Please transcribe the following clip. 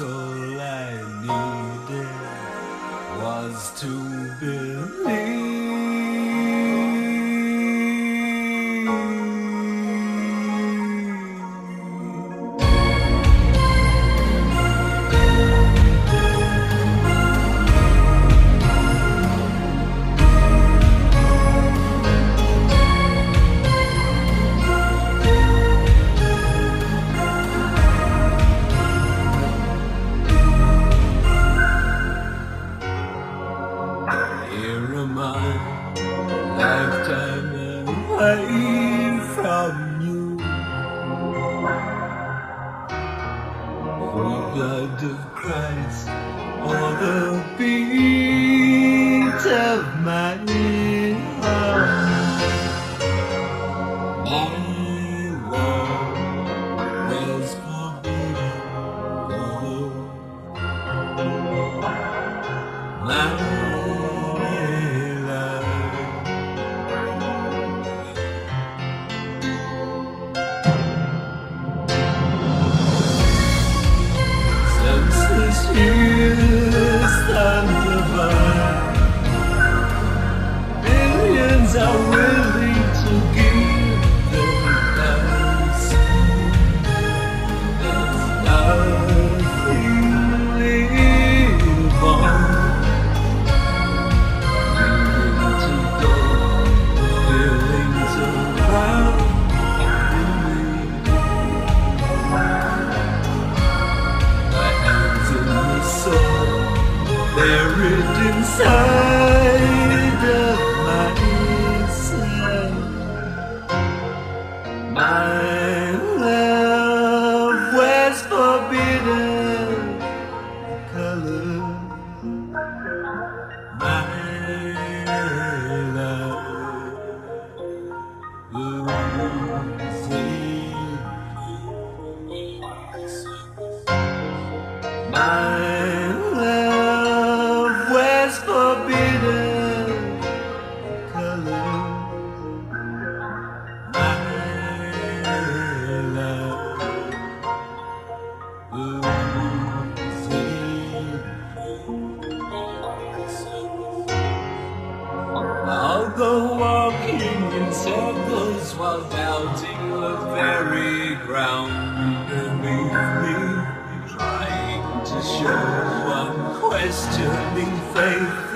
all I needed was to believe. From you. The blood of Christ, or the beat of my heart. My love was forbidden. Oh. My millions are buried inside of myself. My love was forbidden color. My love. Circles while doubting the very ground beneath me, trying to show unquestioning faith